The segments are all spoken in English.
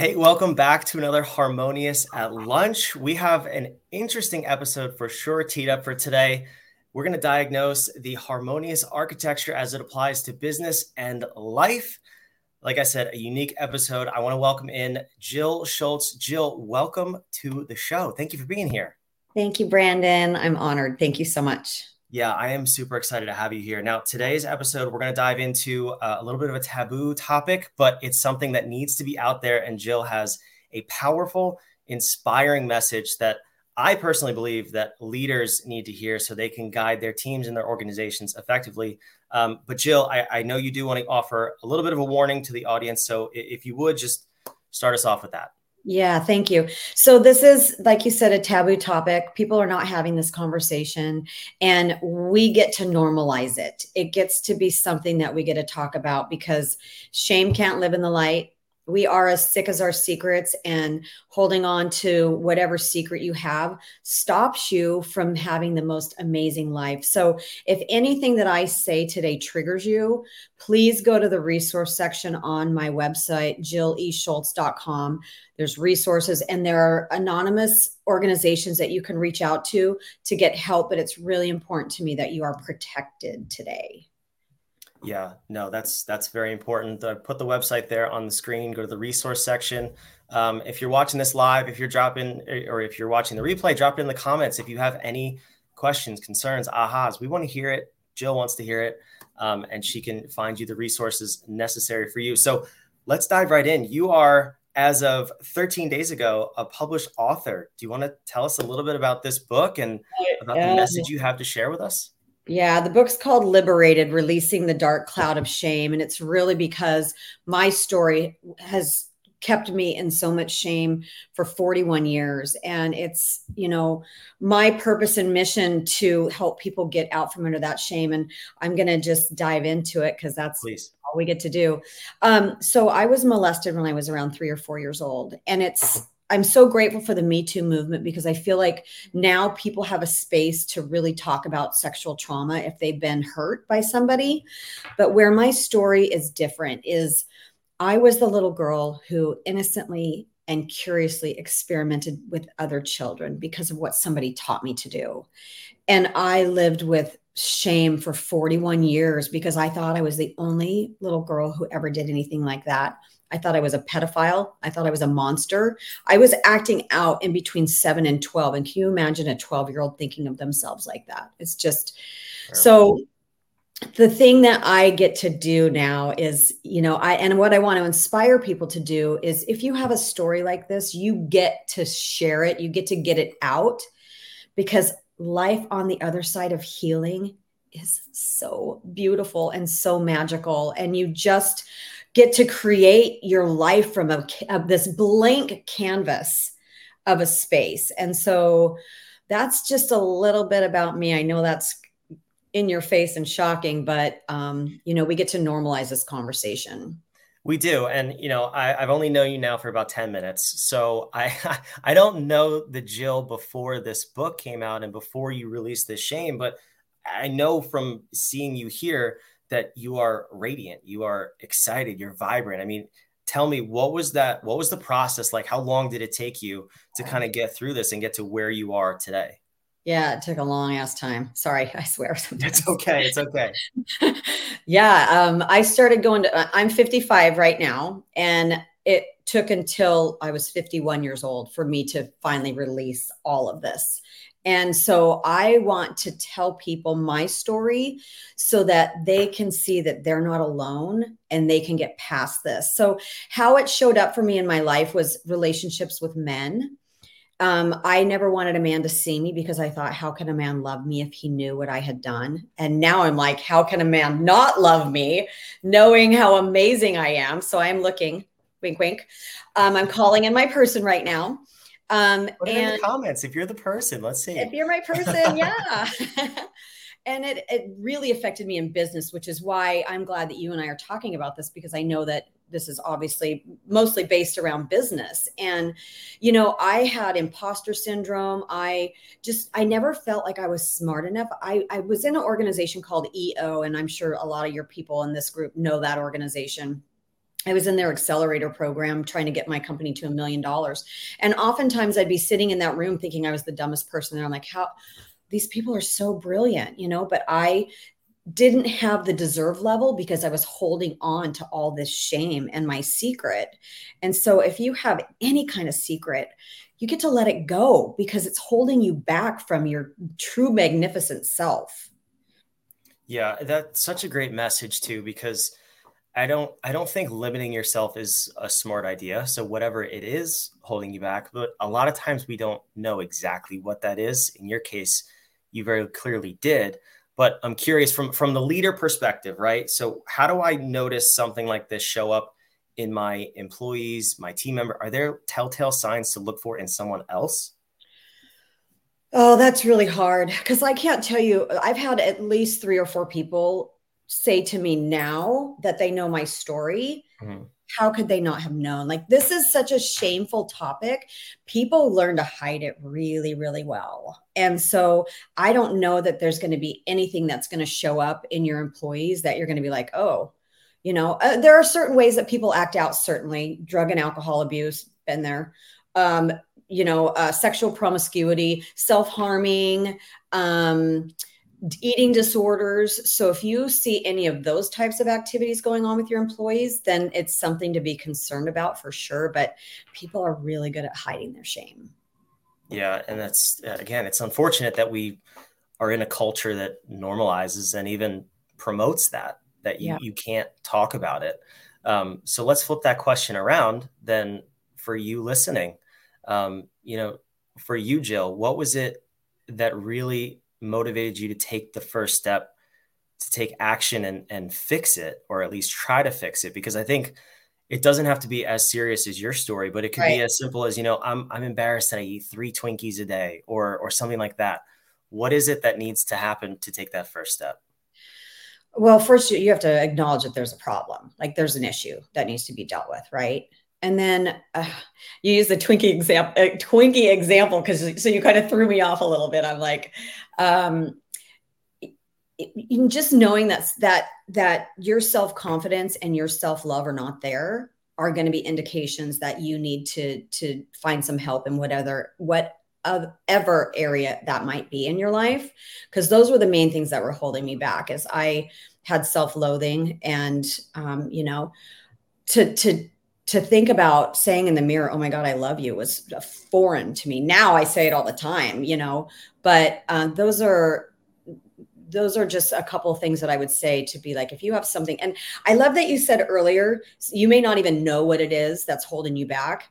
Hey, welcome back to another Harmonious at Lunch. We have an interesting episode for sure teed up for today. We're going to diagnose the harmonious architecture as it applies to business and life. Like I said, a unique episode. I want to welcome in Jill Schultz. Jill, welcome to the show. Thank you for being here. Thank you, Brandon. I'm honored. Thank you so much. Yeah, I am super excited to have you here. Now, today's episode, we're going to dive into uh, a little bit of a taboo topic, but it's something that needs to be out there. And Jill has a powerful, inspiring message that I personally believe that leaders need to hear so they can guide their teams and their organizations effectively. Um, but Jill, I, I know you do want to offer a little bit of a warning to the audience. So if you would just start us off with that. Yeah, thank you. So, this is, like you said, a taboo topic. People are not having this conversation, and we get to normalize it. It gets to be something that we get to talk about because shame can't live in the light we are as sick as our secrets and holding on to whatever secret you have stops you from having the most amazing life. So if anything that i say today triggers you please go to the resource section on my website jilleschultz.com there's resources and there are anonymous organizations that you can reach out to to get help but it's really important to me that you are protected today yeah, no, that's that's very important. Uh, put the website there on the screen. Go to the resource section. Um, if you're watching this live, if you're dropping, or if you're watching the replay, drop it in the comments. If you have any questions, concerns, ahas, we want to hear it. Jill wants to hear it, um, and she can find you the resources necessary for you. So let's dive right in. You are, as of 13 days ago, a published author. Do you want to tell us a little bit about this book and about the message you have to share with us? Yeah, the book's called Liberated Releasing the Dark Cloud of Shame. And it's really because my story has kept me in so much shame for 41 years. And it's, you know, my purpose and mission to help people get out from under that shame. And I'm going to just dive into it because that's Please. all we get to do. Um, so I was molested when I was around three or four years old. And it's, I'm so grateful for the Me Too movement because I feel like now people have a space to really talk about sexual trauma if they've been hurt by somebody. But where my story is different is I was the little girl who innocently and curiously experimented with other children because of what somebody taught me to do. And I lived with shame for 41 years because I thought I was the only little girl who ever did anything like that. I thought I was a pedophile. I thought I was a monster. I was acting out in between seven and 12. And can you imagine a 12 year old thinking of themselves like that? It's just so. The thing that I get to do now is, you know, I and what I want to inspire people to do is if you have a story like this, you get to share it, you get to get it out because life on the other side of healing is so beautiful and so magical. And you just, get to create your life from a, this blank canvas of a space. And so that's just a little bit about me. I know that's in your face and shocking, but um, you know, we get to normalize this conversation. We do, and you know, I, have only known you now for about ten minutes, so I I don't know the Jill before this book came out and before you released this shame, but I know from seeing you here that you are radiant, you are excited, you're vibrant. I mean, tell me what was that what was the process like? How long did it take you to kind of get through this and get to where you are today? Yeah, it took a long ass time. Sorry, I swear. Sometimes. It's okay. It's okay. yeah, um, I started going to. Uh, I'm 55 right now, and it took until I was 51 years old for me to finally release all of this. And so I want to tell people my story so that they can see that they're not alone and they can get past this. So, how it showed up for me in my life was relationships with men. Um, I never wanted a man to see me because I thought, how can a man love me if he knew what I had done? And now I'm like, how can a man not love me knowing how amazing I am? So I'm looking, wink, wink. Um, I'm calling in my person right now. Um, Put it and in the comments if you're the person. Let's see. If you're my person, yeah. and it it really affected me in business, which is why I'm glad that you and I are talking about this because I know that this is obviously mostly based around business and you know i had imposter syndrome i just i never felt like i was smart enough i i was in an organization called eo and i'm sure a lot of your people in this group know that organization I was in their accelerator program trying to get my company to a million dollars. And oftentimes I'd be sitting in that room thinking I was the dumbest person there. I'm like, how these people are so brilliant, you know, but I didn't have the deserve level because I was holding on to all this shame and my secret. And so if you have any kind of secret, you get to let it go because it's holding you back from your true magnificent self. Yeah, that's such a great message too because I don't I don't think limiting yourself is a smart idea. So whatever it is holding you back, but a lot of times we don't know exactly what that is. In your case, you very clearly did. But I'm curious from from the leader perspective, right? So how do I notice something like this show up in my employees, my team member? Are there telltale signs to look for in someone else? Oh, that's really hard because I can't tell you. I've had at least three or four people say to me now that they know my story. Mm-hmm. How could they not have known? Like, this is such a shameful topic. People learn to hide it really, really well. And so I don't know that there's going to be anything that's going to show up in your employees that you're going to be like, oh, you know, uh, there are certain ways that people act out, certainly drug and alcohol abuse, been there. Um, you know, uh, sexual promiscuity, self harming, um, eating disorders. So if you see any of those types of activities going on with your employees, then it's something to be concerned about for sure. But people are really good at hiding their shame. Yeah. And that's, again, it's unfortunate that we are in a culture that normalizes and even promotes that that you, yeah. you can't talk about it. Um, so let's flip that question around then for you listening. Um, you know, for you, Jill, what was it that really motivated you to take the first step to take action and, and fix it, or at least try to fix it? Because I think it doesn't have to be as serious as your story, but it could right. be as simple as, you know, I'm, I'm embarrassed that I eat three Twinkies a day or, or something like that. What is it that needs to happen to take that first step? Well, first you have to acknowledge that there's a problem, like there's an issue that needs to be dealt with, right? And then uh, you use the Twinkie example, uh, Twinkie example, because so you kind of threw me off a little bit. I'm like, um, just knowing that that that your self confidence and your self love are not there are going to be indications that you need to to find some help in whatever whatever area that might be in your life. Because those were the main things that were holding me back as i had self-loathing and um, you know to to to think about saying in the mirror oh my god i love you was foreign to me. Now i say it all the time you know but uh, those are those are just a couple things that I would say to be like, if you have something, and I love that you said earlier, you may not even know what it is that's holding you back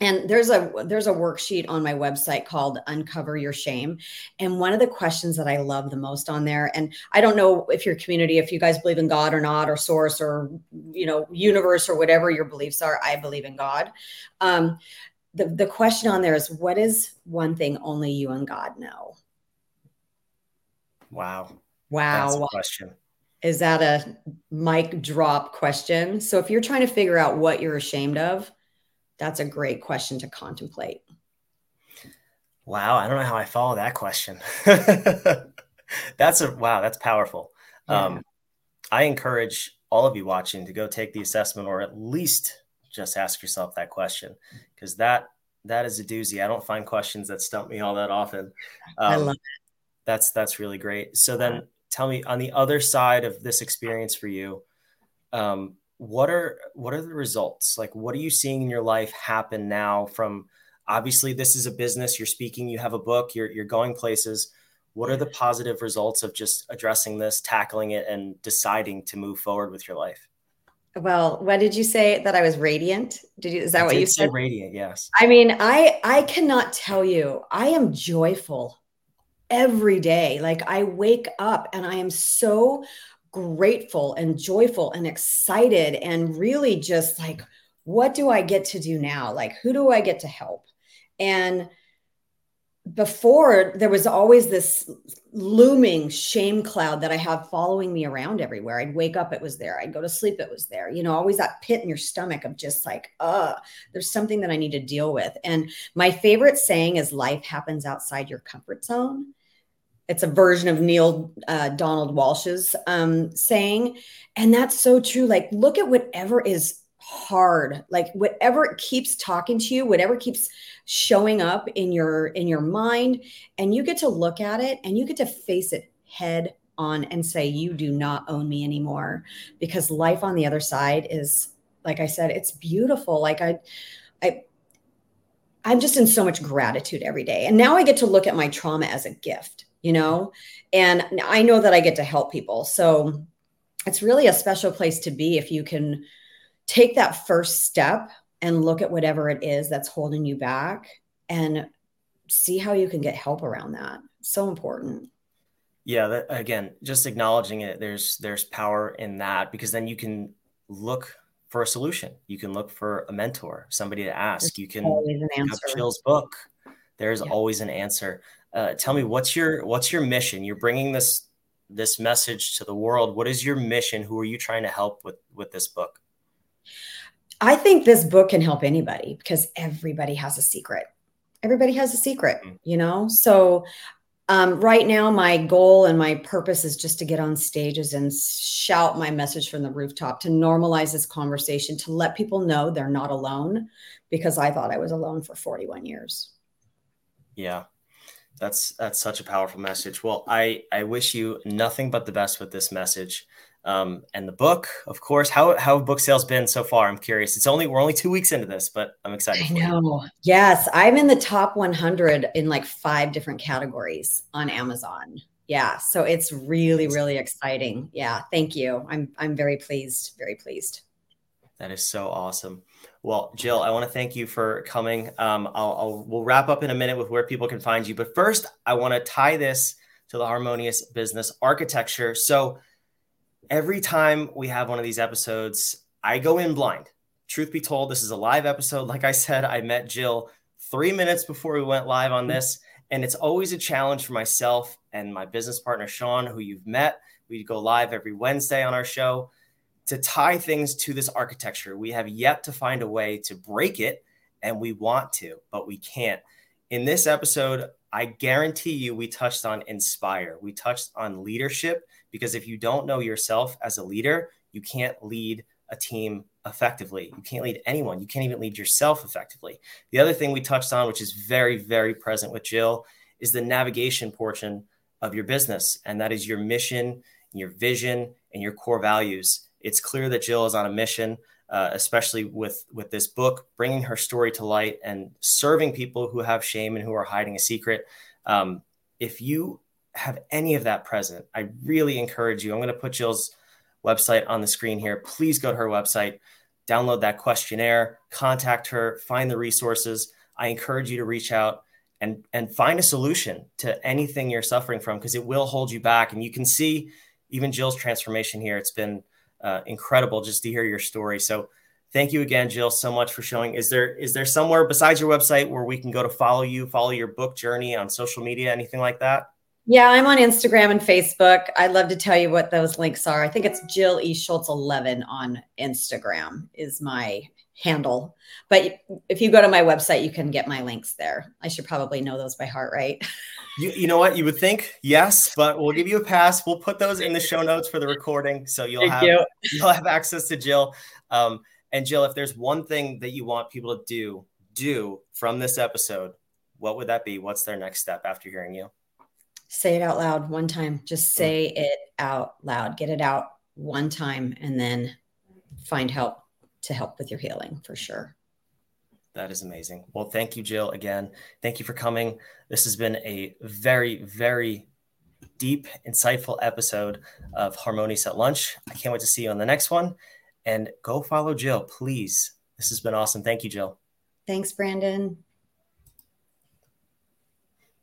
and there's a there's a worksheet on my website called uncover your shame. And one of the questions that i love the most on there and i don't know if your community if you guys believe in god or not or source or you know universe or whatever your beliefs are i believe in god. Um, the, the question on there is what is one thing only you and god know? Wow. Wow. question. Is that a mic drop question? So if you're trying to figure out what you're ashamed of that's a great question to contemplate. Wow, I don't know how I follow that question. that's a wow, that's powerful. Yeah. Um, I encourage all of you watching to go take the assessment or at least just ask yourself that question because that that is a doozy. I don't find questions that stump me all that often. Um, I love it. That's that's really great. So then tell me on the other side of this experience for you, um, what are what are the results? Like what are you seeing in your life happen now from obviously this is a business you're speaking you have a book you're, you're going places. What are the positive results of just addressing this tackling it and deciding to move forward with your life? Well what did you say? That i was radiant? Did you is that I what you said? radiant yes. I mean i i cannot tell you. I am joyful every day. Like i wake up and i am so grateful and joyful and excited and really just like, what do I get to do now? Like, who do I get to help? And before there was always this looming shame cloud that I have following me around everywhere. I'd wake up, it was there. I'd go to sleep, it was there. You know, always that pit in your stomach of just like, uh, there's something that I need to deal with. And my favorite saying is life happens outside your comfort zone it's a version of Neale uh, Donald Walsch's um, saying, and that's so true. Like, look at whatever is hard, like whatever keeps talking to you, whatever keeps showing up in your in your mind, and you get to look at it and you get to face it head on and say, "You do not own me anymore," because life on the other side is, like I said, it's beautiful. Like I, I I'm just in so much gratitude every day. And now I get to look at my trauma as a gift you know? And i know that i get to help people. So it's really a special place to be if you can take that first step and look at whatever it is that's holding you back and see how you can get help around that. So important. Yeah that, again just acknowledging it there's there's power in that because then you can look for a solution. You can look for a mentor somebody to ask. You can always an. Jill's book. There's yeah. always an answer uh, tell me what's your what's your mission? You're bringing this this message to the world. What is your mission? Who are you trying to help with with this book? I think this book can help anybody because everybody has a secret. Everybody has a secret, mm-hmm. you know. So um, right now, my goal and my purpose is just to get on stages and shout my message from the rooftop to normalize this conversation, to let people know they're not alone because I thought I was alone for 41 years. Yeah, that's that's such a powerful message. Well, I I wish you nothing but the best with this message. Um, and the book, of course. How how have book sales been so far? I'm curious. It's only we're only two weeks into this, but I'm excited. I know. You. Yes, I'm in the top 100 in like five different categories on Amazon. Yeah, so it's really really exciting. Yeah, thank you. I'm I'm very pleased. Very pleased. That is so awesome. Well, Jill, I want to thank you for coming. Um, I'll, I'll, we'll wrap up in a minute with where people can find you, but first, I want to tie this to the harmonious business architecture. So, every time we have one of these episodes, I go in blind. Truth be told, this is a live episode. Like I said, I met Jill three minutes before we went live on this, and it's always a challenge for myself and my business partner Sean, who you've met. We go live every Wednesday on our show to tie things to this architecture. We have yet to find a way to break it, and we want to, but we can't. In this episode, I guarantee you we touched on inspire. We touched on leadership because if you don't know yourself as a leader, you can't lead a team effectively. You can't lead anyone. You can't even lead yourself effectively. The other thing we touched on, which is very, very present with Jill, is the navigation portion of your business. And that is your mission, your vision, and your core values it's clear that Jill is on a mission, uh, especially with with this book, bringing her story to light and serving people who have shame and who are hiding a secret. Um, if you have any of that present, I really encourage you. I'm going to put Jill's website on the screen here. Please go to her website, download that questionnaire, contact her, find the resources. I encourage you to reach out and and find a solution to anything you're suffering from because it will hold you back. And you can see even Jill's transformation here. It's been uh, incredible just to hear your story. So thank you again, Jill, so much for showing. Is there is there somewhere besides your website where we can go to follow you, follow your book journey on social media, anything like that? Yeah, I'm on Instagram and Facebook. I'd love to tell you what those links are. I think it's Jill E. Schultz 11 on Instagram is my handle. But if you go to my website, you can get my links there. I should probably know those by heart, right? You, you know what? You would think yes, but we'll give you a pass. We'll put those in the show notes for the recording, so you'll Thank have you. will have access to Jill. Um, and Jill, if there's one thing that you want people to do do from this episode, what would that be? What's their next step after hearing you? Say it out loud one time. Just mm. say it out loud. Get it out one time, and then find help to help with your healing for sure. That is amazing. Well, thank you, Jill, again. Thank you for coming. This has been a very, very deep, insightful episode of Harmonious at Lunch. I can't wait to see you on the next one. And go follow Jill, please. This has been awesome. Thank you, Jill. Thanks, Brandon.